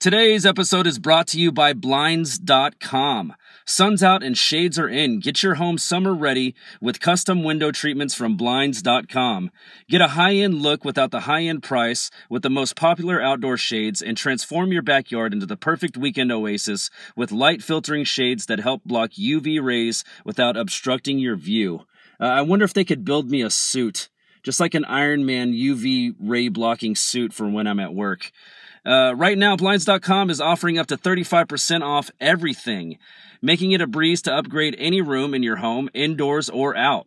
Today's episode is brought to you by Blinds.com. Sun's out and shades are in. Get your home summer ready with custom window treatments from Blinds.com. Get a high end look without the high end price with the most popular outdoor shades and transform your backyard into the perfect weekend oasis with light filtering shades that help block UV rays without obstructing your view. Uh, I wonder if they could build me a suit, just like an Iron Man UV ray blocking suit for when I'm at work. Uh, right now, Blinds.com is offering up to 35% off everything, making it a breeze to upgrade any room in your home, indoors or out.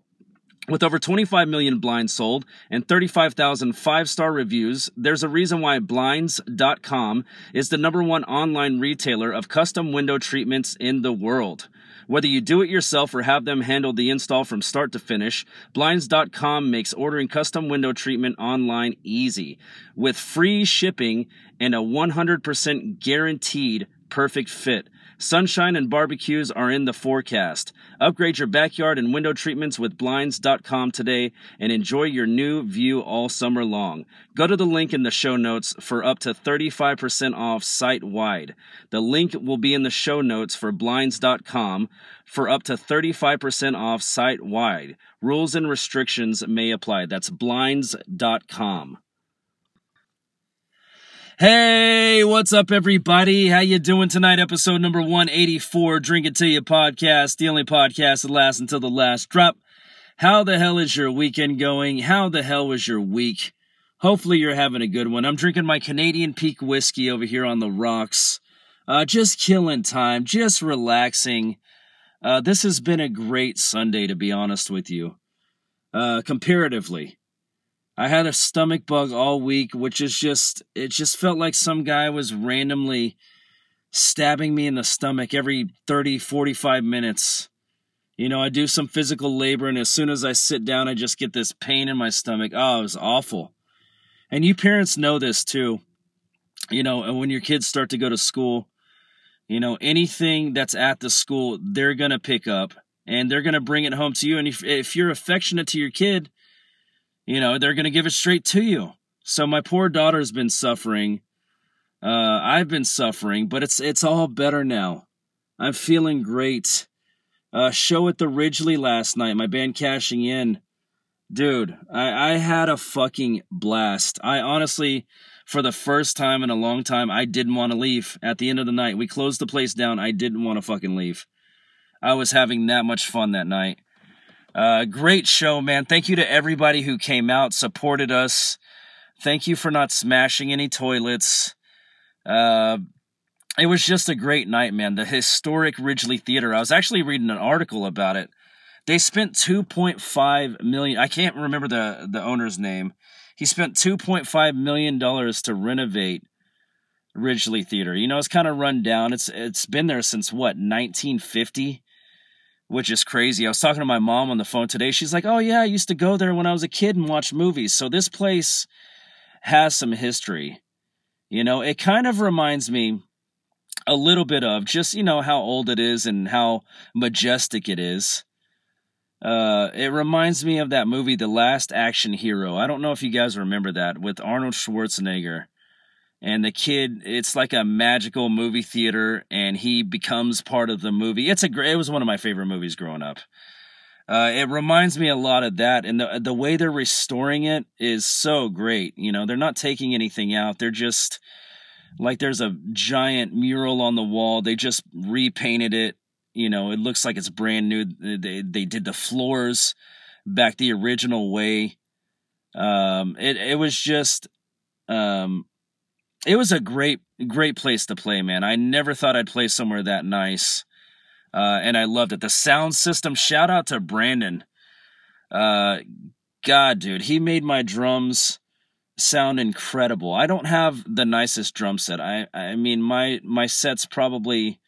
With over 25 million blinds sold and 35,000 five star reviews, there's a reason why Blinds.com is the number one online retailer of custom window treatments in the world. Whether you do it yourself or have them handle the install from start to finish, Blinds.com makes ordering custom window treatment online easy. With free shipping and a 100% guaranteed perfect fit. Sunshine and barbecues are in the forecast. Upgrade your backyard and window treatments with Blinds.com today and enjoy your new view all summer long. Go to the link in the show notes for up to 35% off site wide. The link will be in the show notes for Blinds.com for up to 35% off site wide. Rules and restrictions may apply. That's Blinds.com. Hey, what's up everybody? How you doing tonight? Episode number 184, Drink It Till You podcast, the only podcast that lasts until the last drop. How the hell is your weekend going? How the hell was your week? Hopefully you're having a good one. I'm drinking my Canadian Peak whiskey over here on the rocks. Uh, just killing time, just relaxing. Uh, this has been a great Sunday, to be honest with you. Uh, comparatively. I had a stomach bug all week, which is just, it just felt like some guy was randomly stabbing me in the stomach every 30, 45 minutes. You know, I do some physical labor, and as soon as I sit down, I just get this pain in my stomach. Oh, it was awful. And you parents know this too. You know, and when your kids start to go to school, you know, anything that's at the school, they're going to pick up and they're going to bring it home to you. And if, if you're affectionate to your kid, you know, they're going to give it straight to you. So my poor daughter's been suffering. Uh, I've been suffering, but it's it's all better now. I'm feeling great. Uh, show at the Ridglea last night. My band cashing in, dude. I I had a fucking blast. I honestly, for the first time in a long time, I didn't want to leave. At the end of the night, we closed the place down. I didn't want to fucking leave. I was having that much fun that night. Uh, great show, man. Thank you to everybody who came out, supported us. Thank you for not smashing any toilets. Uh, it was just a great night, man. The historic Ridglea Theater. I was actually reading an article about it. They spent 2.5 million. I can't remember the the owner's name. He spent 2.5 million dollars to renovate Ridglea Theater. You know, it's kind of run down. It's it's been there since what 1950 which is crazy. I was talking to my mom on the phone today. She's like, "Oh yeah, I used to go there when I was a kid and watch movies." So this place has some history. You know, it kind of reminds me a little bit of just, you know, how old it is and how majestic it is. Uh, it reminds me of that movie, The Last Action Hero. I don't know if you guys remember that with Arnold Schwarzenegger and the kid it's like a magical movie theater and he becomes part of the movie. It's a great it was one of my favorite movies growing up. Uh, it reminds me a lot of that and the the way they're restoring it is so great you know? They're not taking anything out. They're just like there's a giant mural on the wall. They just repainted it you know? It looks like it's brand new. They they did the floors back the original way. Um it it was just um it was a great great place to play man. I never thought i'd play somewhere that nice. Uh, and i loved it. The sound system shout out to brandon. Uh, god dude he made my drums sound incredible. I don't have the nicest drum set. I i mean my my set's probably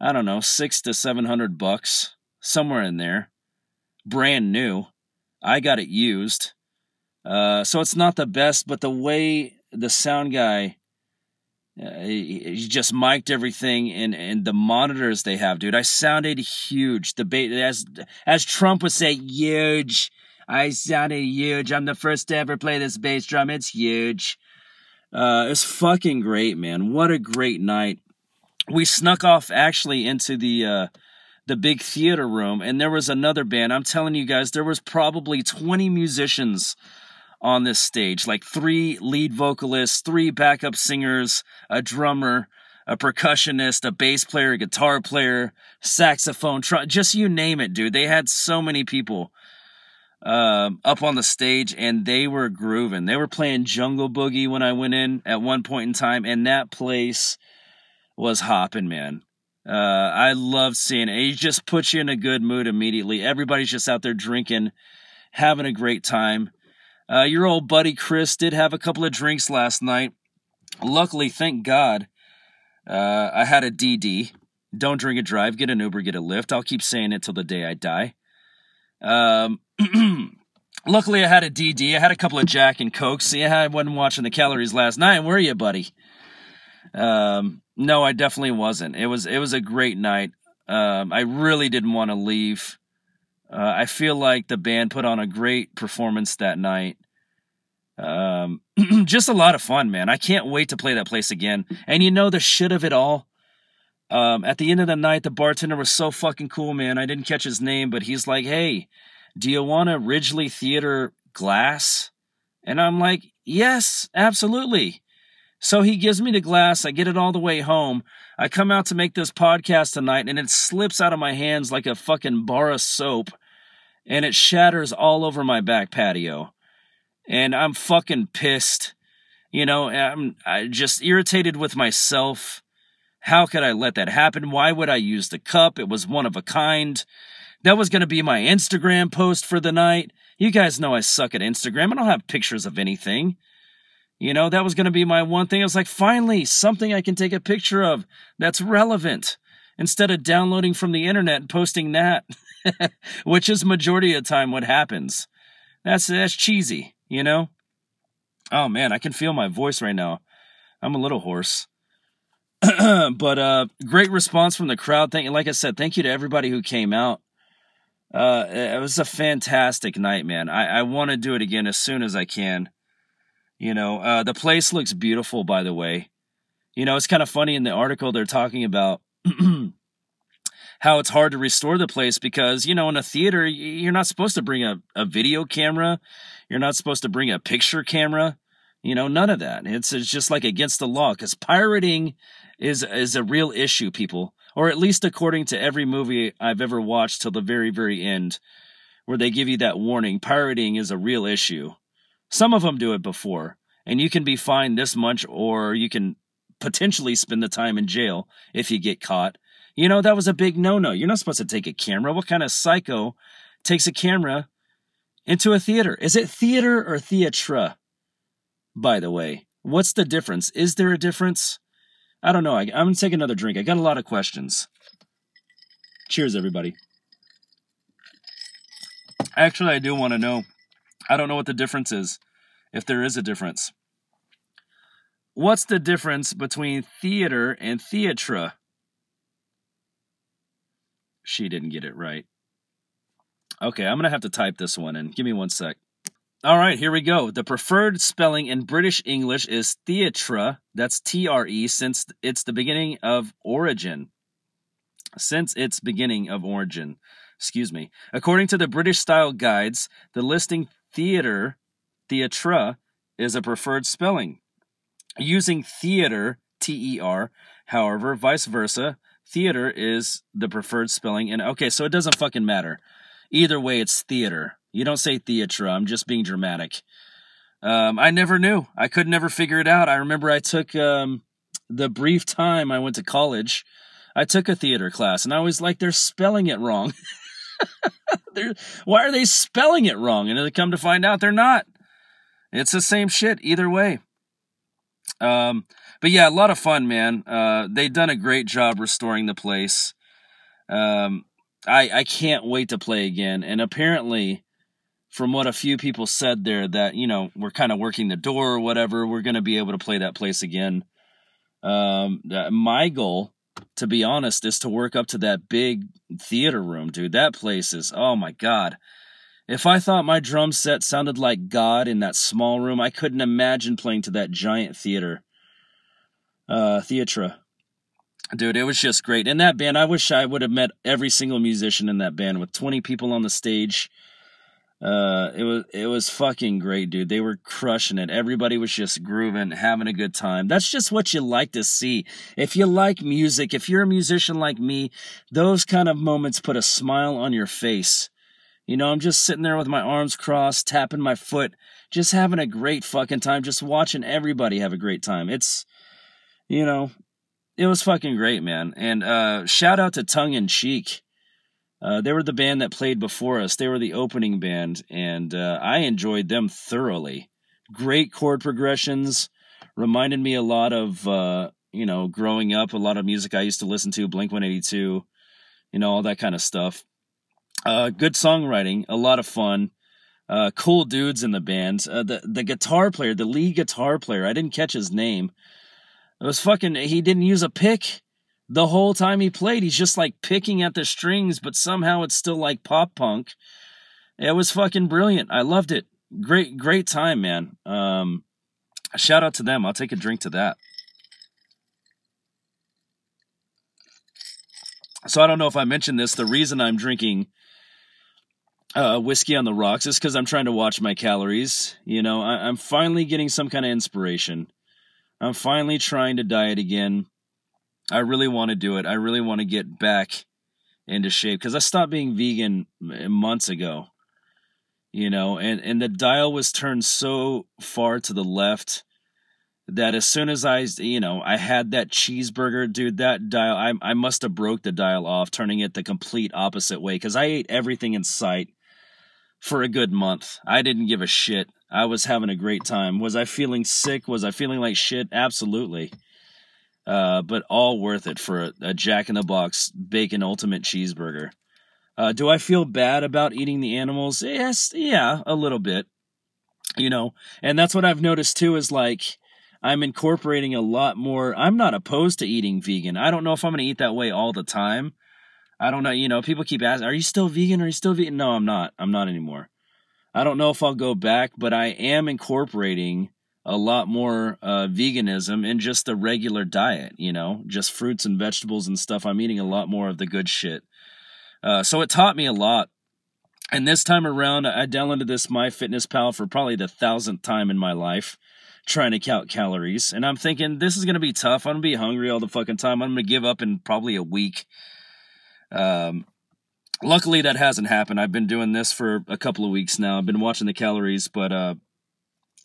i don't know six to seven hundred bucks somewhere in there. Brand new. I got it used. Uh, so it's not the best but the way the sound guy uh, he, he just mic'd everything and and the monitors they have dude i sounded huge the ba- as as trump would say huge i sounded huge i'm the first to ever play this bass drum it's huge Uh, it's fucking great, man. What a great night. We snuck off actually into the uh, the big theater room, and there was another band. I'm telling you guys, there was probably 20 musicians on this stage, like three lead vocalists, three backup singers, a drummer, a percussionist, a bass player, a guitar player, saxophone, tr- just you name it, dude. They had so many people uh, up on the stage and they were grooving. They were playing Jungle Boogie when I went in at one point in time, and that place was hopping, man. Uh, I love seeing it. It just puts you in a good mood immediately. Everybody's just out there drinking, having a great time. Uh, your old buddy Chris did have a couple of drinks last night. Luckily, thank God, uh, I had a DD. Don't drink and drive. Get an Uber, get a Lyft. I'll keep saying it till the day I die. Um, luckily, I had a DD. I had a couple of Jack and Coke. See, I wasn't watching the calories last night. Were you, buddy? Um, no, I definitely wasn't. It was it was a great night. Um, I really didn't want to leave. Uh, I feel like the band put on a great performance that night. Um, just a lot of fun, man. I can't wait to play that place again. And you know the shit of it all. Um, at the end of the night, the bartender was so fucking cool, man. I didn't catch his name, but he's like, "Hey, do you want a Ridglea Theater glass?" And I'm like, "Yes, absolutely." So he gives me the glass. I get it all the way home. I come out to make this podcast tonight, and it slips out of my hands like a fucking bar of soap, and it shatters all over my back patio and I'm fucking pissed. You know, I'm I just irritated with myself. How could I let that happen? Why would I use the cup? It was one of a kind. That was going to be my Instagram post for the night. You guys know I suck at Instagram. I don't have pictures of anything. You know, that was going to be my one thing. I was like, finally, something I can take a picture of that's relevant instead of downloading from the internet and posting that, which is majority of the time what happens. That's that's cheesy you know? Oh man, I can feel my voice right now. I'm a little hoarse. but uh great response from the crowd. Thank you like I said, thank you to everybody who came out. Uh it was a fantastic night, man. I, I want to do it again as soon as I can. You know, uh the place looks beautiful by the way. You know, it's kind of funny in the article they're talking about how it's hard to restore the place because, you know, in a theater, you're not supposed to bring a, a video camera. You're not supposed to bring a picture camera. You know, none of that. It's, it's just like against the law because pirating is, is a real issue, people. Or at least according to every movie I've ever watched till the very, very end, where they give you that warning pirating is a real issue. Some of them do it before, and you can be fined this much, or you can potentially spend the time in jail if you get caught. You know, that was a big no no. You're not supposed to take a camera. What kind of psycho takes a camera into a theater? Is it theater or theatra? By the way, what's the difference? Is there a difference? I don't know. I, am going to take another drink. I got a lot of questions. Cheers, everybody. Actually, I do want to know. I don't know what the difference is, if there is a difference. What's the difference between theater and theatra? she didn't get it right. Okay, I'm going to have to type this one in. Give me one sec. All right, here we go. The preferred spelling in British English is theatre. That's T R E, since it's the beginning of origin. Since its beginning of origin. Excuse me. According to the British style guides, the listing theatre, theatre, is a preferred spelling. Using theater, T E R, however, vice versa, theater is the preferred spelling. And okay, so it doesn't fucking matter. Either way, it's theater. You don't say theatre. I'm just being dramatic. Um, I never knew. I could never figure it out. I remember I took um, the brief time I went to college. I took a theater class, and I was like, they're spelling it wrong. why are they spelling it wrong? And they come to find out they're not. It's the same shit either way. Um, but yeah, a lot of fun, man. Uh, they've done a great job restoring the place. Um, I I can't wait to play again. And apparently, from what a few people said there, that you know we're kind of working the door or whatever, we're going to be able to play that place again. Um, my goal, to be honest, is to work up to that big theater room, dude. That place is oh my god. If I thought my drum set sounded like God in that small room, I couldn't imagine playing to that giant theater. Uh, theatra. Dude, it was just great. And that band, I wish I would have met every single musician in that band with 20 people on the stage. Uh, it was it was fucking great, dude. They were crushing it. Everybody was just grooving, having a good time. That's just what you like to see. If you like music, if you're a musician like me, those kind of moments put a smile on your face. You know, I'm just sitting there with my arms crossed, tapping my foot, just having a great fucking time, just watching everybody have a great time. It's, you know, it was fucking great, man. And uh, shout out to Tongue in Cheek. Uh, they were the band that played before us. They were the opening band, and uh, I enjoyed them thoroughly. Great chord progressions, reminded me a lot of uh, you know growing up. A lot of music I used to listen to, Blink One Eighty Two, you know all that kind of stuff. Uh, good songwriting, a lot of fun. Uh, cool dudes in the band. The the guitar player, the lead guitar player, I didn't catch his name. It was fucking. He didn't use a pick the whole time he played. He's just like picking at the strings, but somehow it's still like pop punk. It was fucking brilliant. I loved it. Great, great time, man. Um, shout out to them. I'll take a drink to that. So I don't know if I mentioned this. The reason I'm drinking uh, whiskey on the rocks is because I'm trying to watch my calories. You know, I, I'm finally getting some kind of inspiration. I'm finally trying to diet again. I really want to do it. I really want to get back into shape because I stopped being vegan months ago. You know, and and the dial was turned so far to the left that as soon as I, you know, I had that cheeseburger, dude, that dial, I I must have broke the dial off, turning it the complete opposite way because I ate everything in sight for a good month. I didn't give a shit. I was having a great time. Was I feeling sick? Was I feeling like shit? Absolutely. Uh, but all worth it for a, a Jack in the Box bacon ultimate cheeseburger. Uh, do I feel bad about eating the animals? Yes, yeah, a little bit. You know, and that's what I've noticed too is like I'm incorporating a lot more. I'm not opposed to eating vegan. I don't know if I'm going to eat that way all the time. I don't know. You know, people keep asking, "Are you still vegan? Are you still vegan?" No, I'm not. I'm not anymore. I don't know if I'll go back, but I am incorporating a lot more uh, veganism in just the regular diet. You know, just fruits and vegetables and stuff. I'm eating a lot more of the good shit. Uh, so it taught me a lot. And this time around, I downloaded this MyFitnessPal for probably the thousandth time in my life, trying to count calories. And I'm thinking this is gonna be tough. I'm gonna be hungry all the fucking time. I'm gonna give up in probably a week. Um, luckily that hasn't happened. I've been doing this for a couple of weeks now. I've been watching the calories, but uh,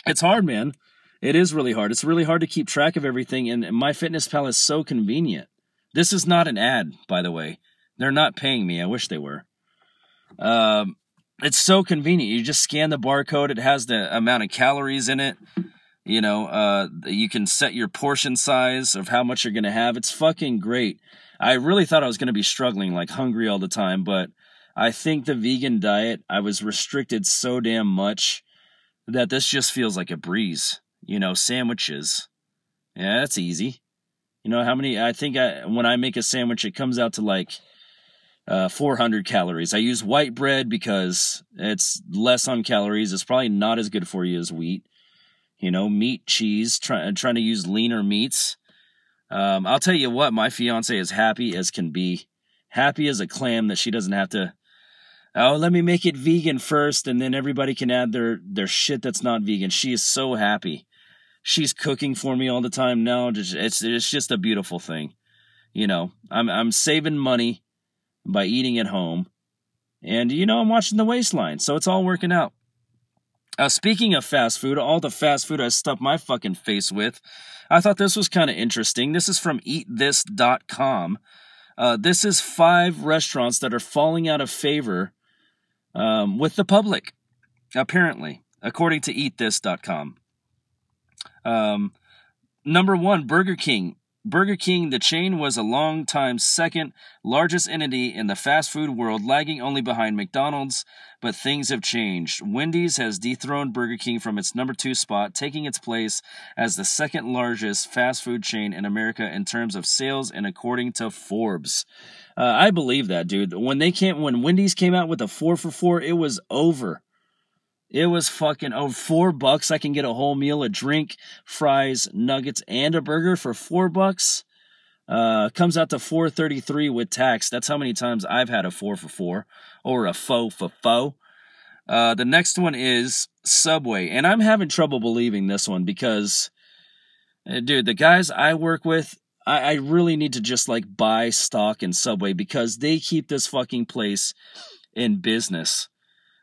it's hard, man. It is really hard. It's really hard to keep track of everything, and MyFitnessPal is so convenient. This is not an ad, by the way. They're not paying me. I wish they were. Um, it's so convenient. You just scan the barcode. It has the amount of calories in it. You know, uh, you can set your portion size of how much you're going to have. It's fucking great. I really thought I was going to be struggling, like hungry all the time, but I think the vegan diet, I was restricted so damn much that this just feels like a breeze. You know, sandwiches. Yeah, that's easy. You know how many? I think I, when I make a sandwich, it comes out to like uh, 400 calories. I use white bread because it's less on calories. It's probably not as good for you as wheat. You know, meat, cheese. Try, trying to use leaner meats. Um, I'll tell you what, my fiance is happy as can be. Happy as a clam that she doesn't have to. Oh, let me make it vegan first, and then everybody can add their their shit that's not vegan. She is so happy. She's cooking for me all the time now. Just It's it's just a beautiful thing. You know, I'm I'm saving money by eating at home, and you know I'm watching the waistline, so it's all working out. Uh, speaking of fast food, all the fast food I stuffed my fucking face with, I thought this was kind of interesting. This is from eatthis.com. Uh, this is five restaurants that are falling out of favor um, with the public, apparently, according to eatthis.com. Um, number one, Burger King. Burger King, the chain was a long time second largest entity in the fast food world, lagging only behind McDonald's, but things have changed. Wendy's has dethroned Burger King from its number two spot, taking its place as the second largest fast food chain in America in terms of sales and according to Forbes. Uh, I believe that, dude. When they came, when Wendy's came out with a four for four, it was over. It was fucking over four bucks. I can get a whole meal, a drink, fries, nuggets, and a burger for four bucks. Uh, comes out to four thirty three with tax. That's how many times I've had a four for four or a faux for faux. Uh, the next one is Subway, and I'm having trouble believing this one because, uh, dude, the guys I work with, I, I really need to just like buy stock in Subway because they keep this fucking place in business.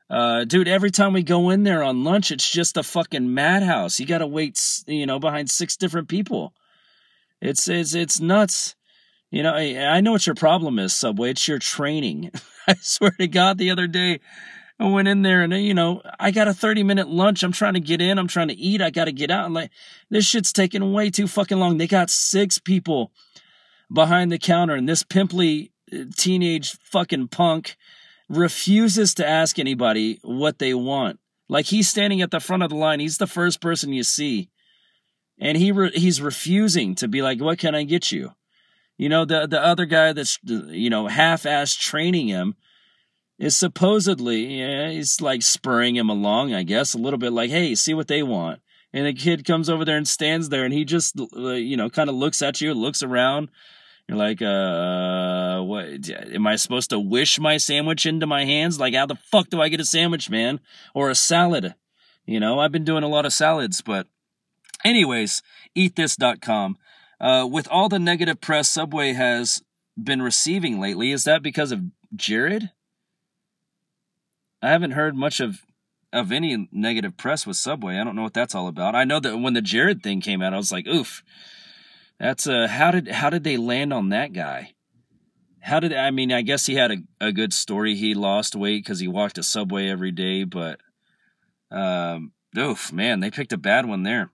Uh, dude, every time we go in there on lunch, it's just a fucking madhouse. You got to wait, you know, behind six different people. It's it's it's nuts. You know, I, I know what your problem is, Subway. It's your training. I swear to God, the other day I went in there and you know I got a thirty minute lunch. I'm trying to get in. I'm trying to eat. I got to get out. And like this shit's taking way too fucking long. They got six people behind the counter, and this pimply uh, teenage fucking punk refuses to ask anybody what they want. Like he's standing at the front of the line. He's the first person you see. And he re- he's refusing to be like, "What can I get you?" You know, the the other guy that's you know half-ass training him is supposedly yeah, he's like spurring him along, I guess, a little bit like, "Hey, see what they want." And the kid comes over there and stands there and he just uh, you know, kind of looks at you, looks around, you're like, uh, what? Am I supposed to wish my sandwich into my hands? Like, how the fuck do I get a sandwich, man? Or a salad? You know, I've been doing a lot of salads, but, anyways, eatthis.com. Uh, with all the negative press Subway has been receiving lately, is that because of Jared? I haven't heard much of of any negative press with Subway. I don't know what that's all about. I know that when the Jared thing came out, I was like, oof that's a how did how did they land on that guy? How did I mean? I guess he had a, a good story. He lost weight because he walked a subway every day, but um, oof, man, they picked a bad one there.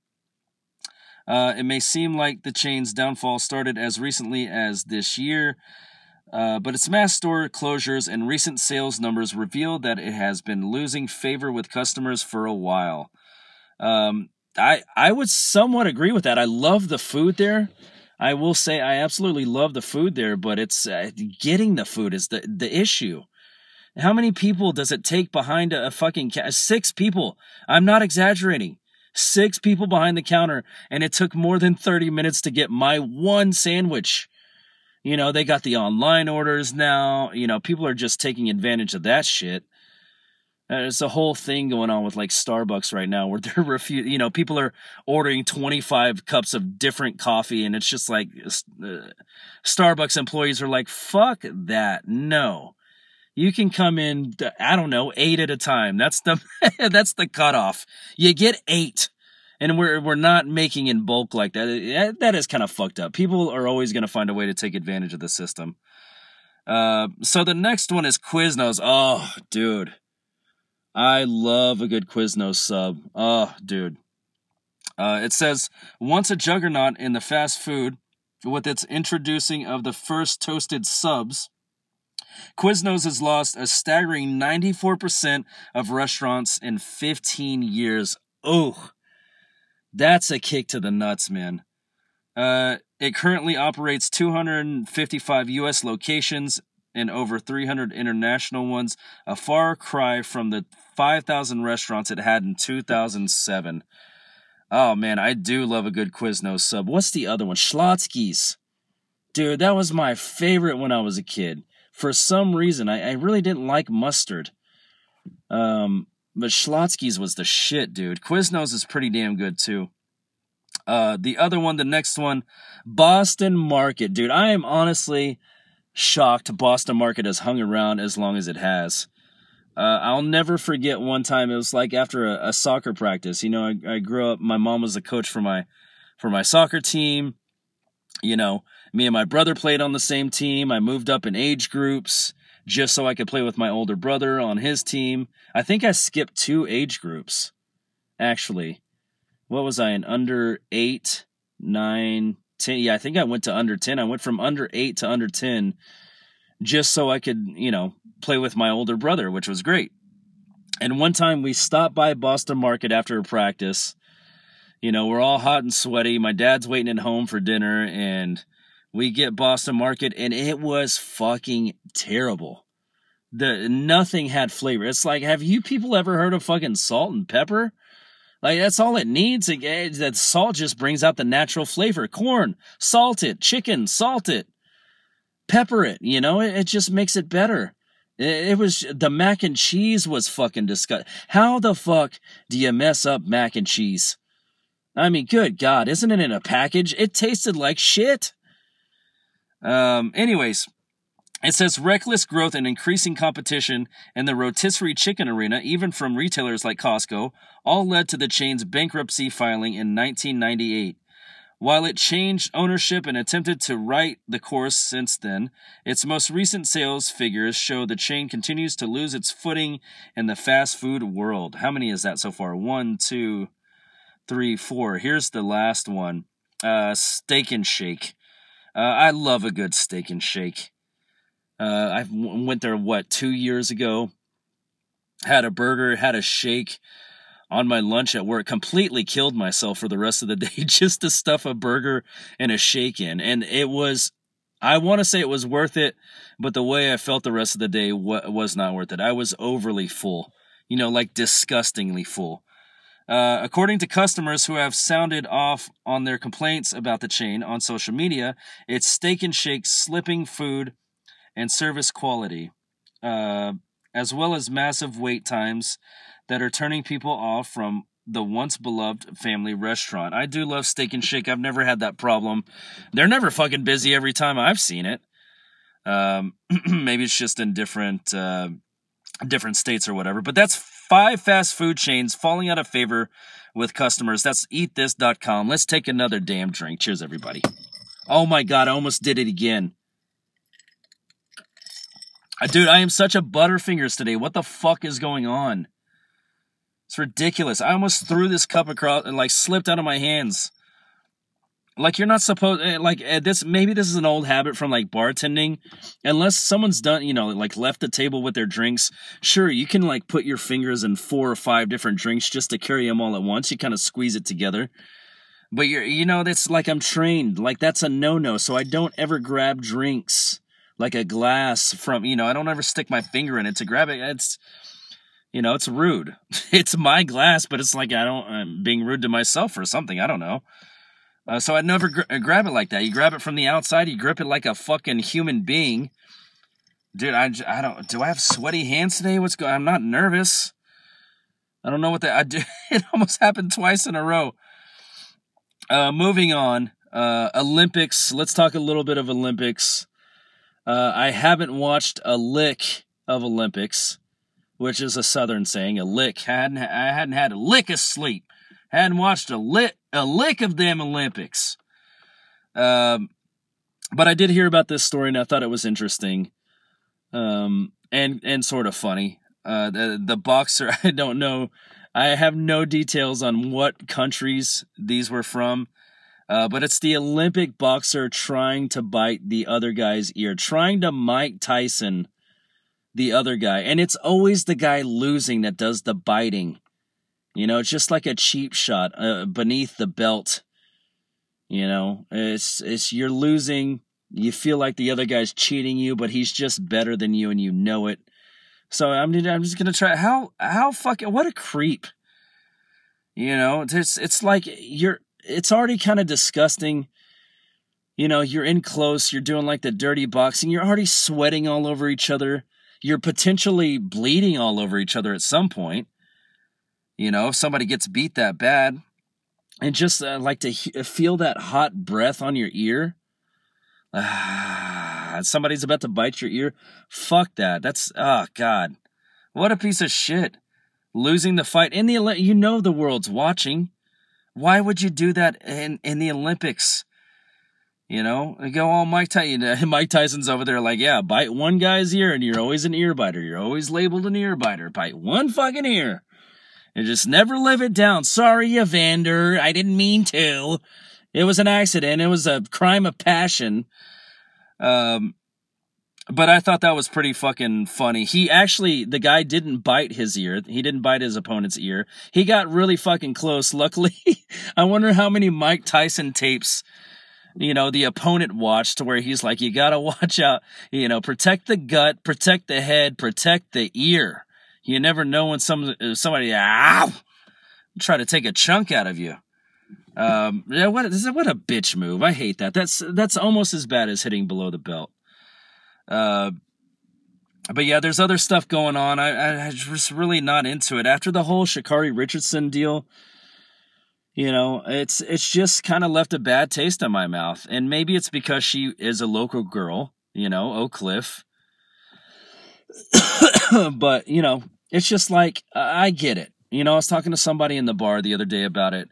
Uh, it may seem like the chain's downfall started as recently as this year, uh, but its mass store closures and recent sales numbers reveal that it has been losing favor with customers for a while. Um, I I would somewhat agree with that. I love the food there. I will say I absolutely love the food there, but it's uh, getting the food is the the issue. How many people does it take behind a, a fucking ca- six people? I'm not exaggerating. Six people behind the counter, and it took more than 30 minutes to get my one sandwich. You know, they got the online orders now. You know, people are just taking advantage of that shit. There's a whole thing going on with like Starbucks right now where they're refu- you know, people are ordering 25 cups of different coffee and it's just like uh, Starbucks employees are like, fuck that. No. You can come in, I don't know, eight at a time. That's the, that's the cutoff. You get eight and we're we're not making in bulk like that. That is kind of fucked up. People are always going to find a way to take advantage of the system. Uh, so the next one is Quiznos. Oh, dude, I love a good Quiznos sub. Oh, dude. Uh, it says once a juggernaut in the fast food with its introducing of the first toasted subs. Quiznos has lost a staggering 94% of restaurants in 15 years. Oh, that's a kick to the nuts, man. Uh, it currently operates 255 U.S. locations and over 300 international ones, a far cry from the 5,000 restaurants it had in 2007. Oh man, I do love a good Quiznos sub. What's the other one? Schlotzsky's. Dude, that was my favorite when I was a kid. For some reason, I, I really didn't like mustard. Um, but Schlotzsky's was the shit, dude. Quiznos is pretty damn good too. Uh, the other one, the next one, Boston Market, dude. I am honestly shocked Boston Market has hung around as long as it has. Uh, I'll never forget one time. It was like after a, a soccer practice. You know, I, I, grew up. My mom was a coach for my for my soccer team. You know, me and my brother played on the same team. I moved up in age groups just so I could play with my older brother on his team. I think I skipped two age groups. Actually, what was I in under eight, nine, 10. Yeah, I think I went to under 10. I went from under 8 to under 10 just so I could, you know, play with my older brother, which was great. And one time we stopped by Boston Market after a practice. You know, we're all hot and sweaty. My dad's waiting at home for dinner, and we get Boston Market, and it was fucking terrible. The nothing had flavor. It's like, have you people ever heard of fucking salt and pepper? Like that's all it needs. That salt just brings out the natural flavor. Corn, salt it. Chicken, salt it. Pepper it. You know, it, it just makes it better. It, it was the mac and cheese was fucking disgusting. How the fuck do you mess up mac and cheese? I mean, good God, isn't it in a package? It tasted like shit. Um. Anyways, it says reckless growth and increasing competition in the rotisserie chicken arena, even from retailers like Costco, all led to the chain's bankruptcy filing in 1998. While it changed ownership and attempted to right the course since then, its most recent sales figures show the chain continues to lose its footing in the fast food world. How many is that so far? One, two, three, four. Here's the last one uh, Steak and Shake. Uh, I love a good steak and shake. Uh, I went there what two years ago. Had a burger, had a shake on my lunch at work. Completely killed myself for the rest of the day just to stuff a burger and a shake in, and it was. I want to say it was worth it, but the way I felt the rest of the day was not worth it. I was overly full, you know, like disgustingly full. Uh, according to customers who have sounded off on their complaints about the chain on social media, it's Steak and Shake slipping food and service quality, uh, as well as massive wait times that are turning people off from the once beloved family restaurant. I do love Steak and Shake. I've never had that problem. They're never fucking busy every time I've seen it. Um, maybe it's just in different uh, different states or whatever. But that's five fast food chains falling out of favor with customers. That's eatthis.com. Let's take another damn drink. Cheers, everybody. Oh my god, I almost did it again. Uh, dude, I am such a butterfingers today. What the fuck is going on? It's ridiculous. I almost threw this cup across and like slipped out of my hands. Like you're not supposed eh, like eh, this maybe this is an old habit from like bartending. Unless someone's done, you know, like left the table with their drinks, sure, you can like put your fingers in four or five different drinks just to carry them all at once. You kind of squeeze it together. But you're you know, that's like I'm trained. Like that's a no-no, so I don't ever grab drinks like a glass from you know i don't ever stick my finger in it to grab it. It's you know it's rude. It's my glass but it's like i don't i'm being rude to myself or something. I don't know. Uh, so i'd never gr- grab it like that. You grab it from the outside you grip it like a fucking human being. Dude i, I don't do i have sweaty hands today? What's going i'm not nervous. I don't know what that i do it almost happened twice in a row. Uh moving on. Uh olympics. Let's talk a little bit of olympics uh, I haven't watched a lick of Olympics, which is a Southern saying. A lick. I Hadn't I hadn't had a lick of sleep. Hadn't watched a lick a lick of them Olympics. Um, but I did hear about this story and I thought it was interesting, um, and and sort of funny. Uh, the the boxer I don't know. I have no details on what countries these were from. Uh, but it's the Olympic boxer trying to bite the other guy's ear, trying to Mike Tyson the other guy. And it's always the guy losing that does the biting. You know, it's just like a cheap shot uh, beneath the belt. You know, it's it's you're losing. You feel like the other guy's cheating you, but he's just better than you, and you know it. So I'm I'm just gonna try. How how fucking what a creep. You know, it's it's like you're it's already kind of disgusting. You know, you're in close, you're doing like the dirty boxing, you're already sweating all over each other. You're potentially bleeding all over each other at some point. You know, if somebody gets beat that bad, and just uh, like to he- uh, feel that hot breath on your ear. Ah, somebody's about to bite your ear. Fuck that. That's oh god. What a piece of shit. Losing the fight in the you know the world's watching. Why would you do that in, in the Olympics? You know, go all Mike Tyson. Mike Tyson's over there like, yeah, bite one guy's ear and you're always an ear biter. You're always labeled an ear biter. Bite one fucking ear. And just never live it down. Sorry, Evander. I didn't mean to. It was an accident. It was a crime of passion. Um, but I thought that was pretty fucking funny. He actually, the guy didn't bite his ear. He didn't bite his opponent's ear. He got really fucking close. Luckily, I wonder how many Mike Tyson tapes, you know, the opponent watched to where he's like, you gotta watch out, you know, protect the gut, protect the head, protect the ear. You never know when some somebody ow, try to take a chunk out of you. Um, yeah, what what a bitch move. I hate that. That's that's almost as bad as hitting below the belt. Uh, but yeah, there's other stuff going on. I, I, was really not into it after the whole Sha'Carri Richardson deal. You know, it's it's just kind of left a bad taste in my mouth, and maybe it's because she is a local girl. You know, Oak Cliff. but you know, it's just like I get it. You know, I was talking to somebody in the bar the other day about it,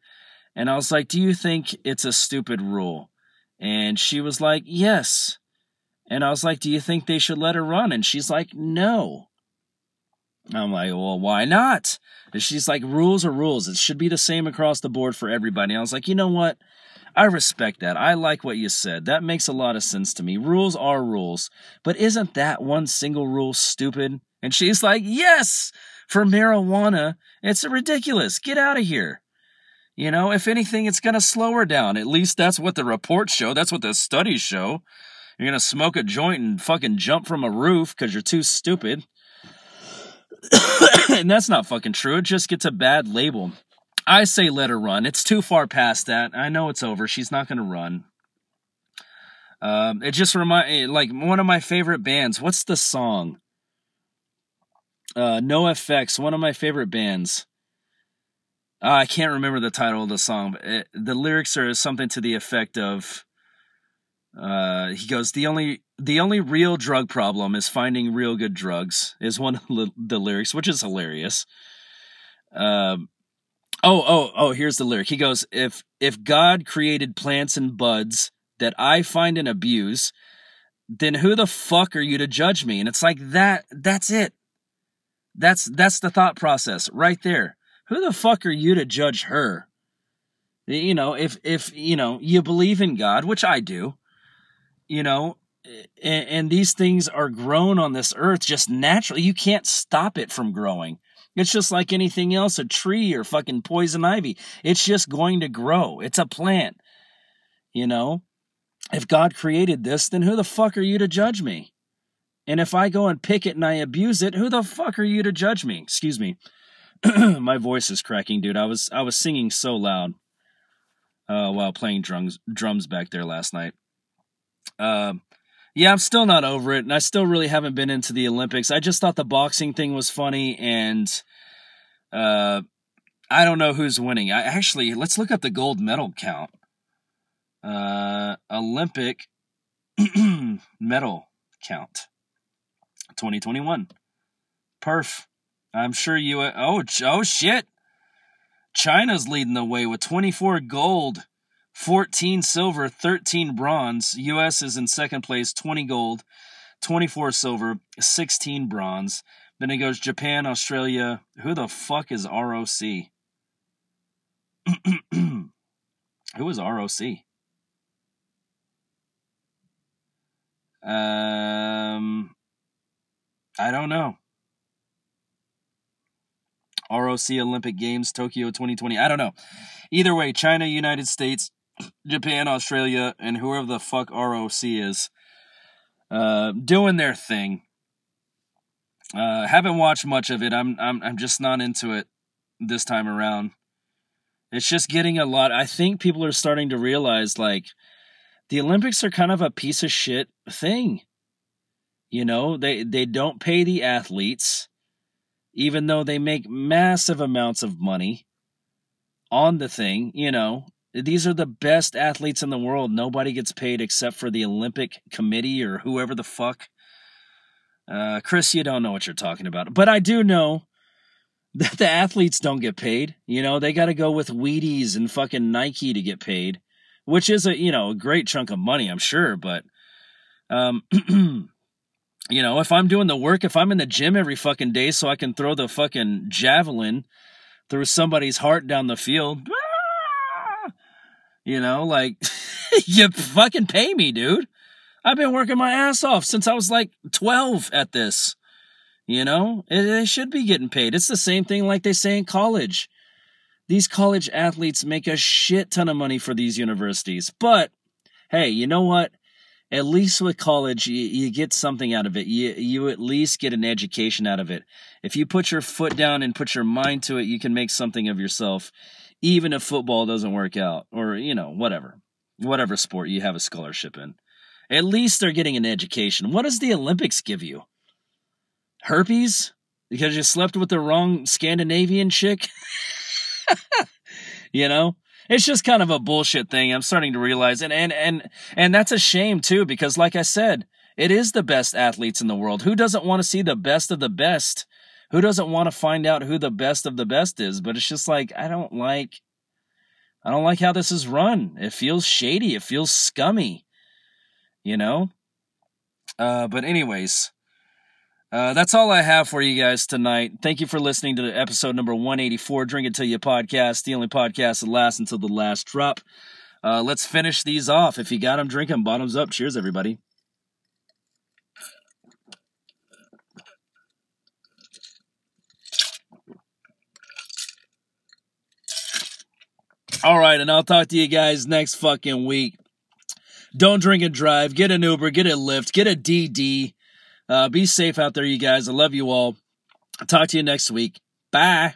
and I was like, "Do you think it's a stupid rule?" And she was like, "Yes." And I was like, Do you think they should let her run? And she's like, No. I'm like, Well, why not? And she's like, Rules are rules. It should be the same across the board for everybody. And I was like, You know what? I respect that. I like what you said. That makes a lot of sense to me. Rules are rules. But isn't that one single rule stupid? And she's like, Yes, for marijuana, it's ridiculous. Get out of here. You know, if anything, it's going to slow her down. At least that's what the reports show. That's what the studies show. You're gonna smoke a joint and fucking jump from a roof because you're too stupid. and that's not fucking true. It just gets a bad label. I say let her run. It's too far past that. I know it's over. She's not gonna run. Um, it just remind eh, like one of my favorite bands. What's the song? Uh, NOFX. One of my favorite bands. Uh, I can't remember the title of the song, but it, the lyrics are something to the effect of uh, he goes, the only the only real drug problem is finding real good drugs. Is one of the lyrics, which is hilarious. Um, oh oh oh, here's the lyric. He goes, if if God created plants and buds that I find and abuse, then who the fuck are you to judge me? And it's like that. That's it. That's that's the thought process right there. Who the fuck are you to judge her? You know, if if you know you believe in God, which I do, you know, and, and these things are grown on this earth just naturally. You can't stop it from growing. It's just like anything else, a tree or fucking poison ivy. It's just going to grow. It's a plant. You know? If God created this, then who the fuck are you to judge me? And if I go and pick it and I abuse it, who the fuck are you to judge me? Excuse me. My voice is cracking, dude. I was I was singing so loud uh, while playing drums drums back there last night. Um, yeah, I'm still not over it, and I still really haven't been into the Olympics. I just thought the boxing thing was funny, and uh, I don't know who's winning. I actually let's look up the gold medal count. Uh, Olympic medal count, 2021. Perf. I'm sure you. Oh, oh shit. China's leading the way with 24 gold. 14 silver, 13 bronze. US is in second place, 20 gold, 24 silver, 16 bronze. Then it goes Japan, Australia. Who the fuck is ROC? Who is ROC? Um, I don't know. ROC Olympic Games Tokyo 2020. I don't know. Either way, China, United States, Japan, Australia, and whoever the fuck ROC is uh, doing their thing. Uh, haven't watched much of it. I'm I'm I'm just not into it this time around. It's just getting a lot. I think people are starting to realize like the Olympics are kind of a piece of shit thing. You know, they they don't pay the athletes even though they make massive amounts of money on the thing, you know, these are the best athletes in the world. Nobody gets paid except for the Olympic Committee or whoever the fuck. Uh, Chris, you don't know what you're talking about. But I do know that the athletes don't get paid. You know, they got to go with Wheaties and fucking Nike to get paid, which is a, you know, a great chunk of money, I'm sure. But, um, you know, if I'm doing the work, if I'm in the gym every fucking day so I can throw the fucking javelin through somebody's heart down the field, You know, like you fucking pay me, dude. I've been working my ass off since I was like 12 at this. You know, they should be getting paid. It's the same thing like they say in college. These college athletes make a shit ton of money for these universities. But hey, you know what? At least with college, you, you get something out of it. You, you at least get an education out of it. If you put your foot down and put your mind to it, you can make something of yourself, even if football doesn't work out or, you know, whatever, whatever sport you have a scholarship in. At least they're getting an education. What does the Olympics give you? Herpes? Because you slept with the wrong Scandinavian chick? you know? It's just kind of a bullshit thing. I'm starting to realize and and and and that's a shame too because like I said, it is the best athletes in the world. Who doesn't want to see the best of the best? Who doesn't want to find out who the best of the best is? But it's just like I don't like I don't like how this is run. It feels shady. It feels scummy. You know? Uh, but anyways, uh, that's all I have for you guys tonight. Thank you for listening to episode number 184, Drink Until You podcast, the only podcast that lasts until the last drop. Uh, let's finish these off. If you got them, drink them. Bottoms up. Cheers, everybody. All right, and I'll talk to you guys next fucking week. Don't drink and drive. Get an Uber, get a Lyft, get a DD. Uh, be safe out there, you guys. I love you all. I'll talk to you next week. Bye.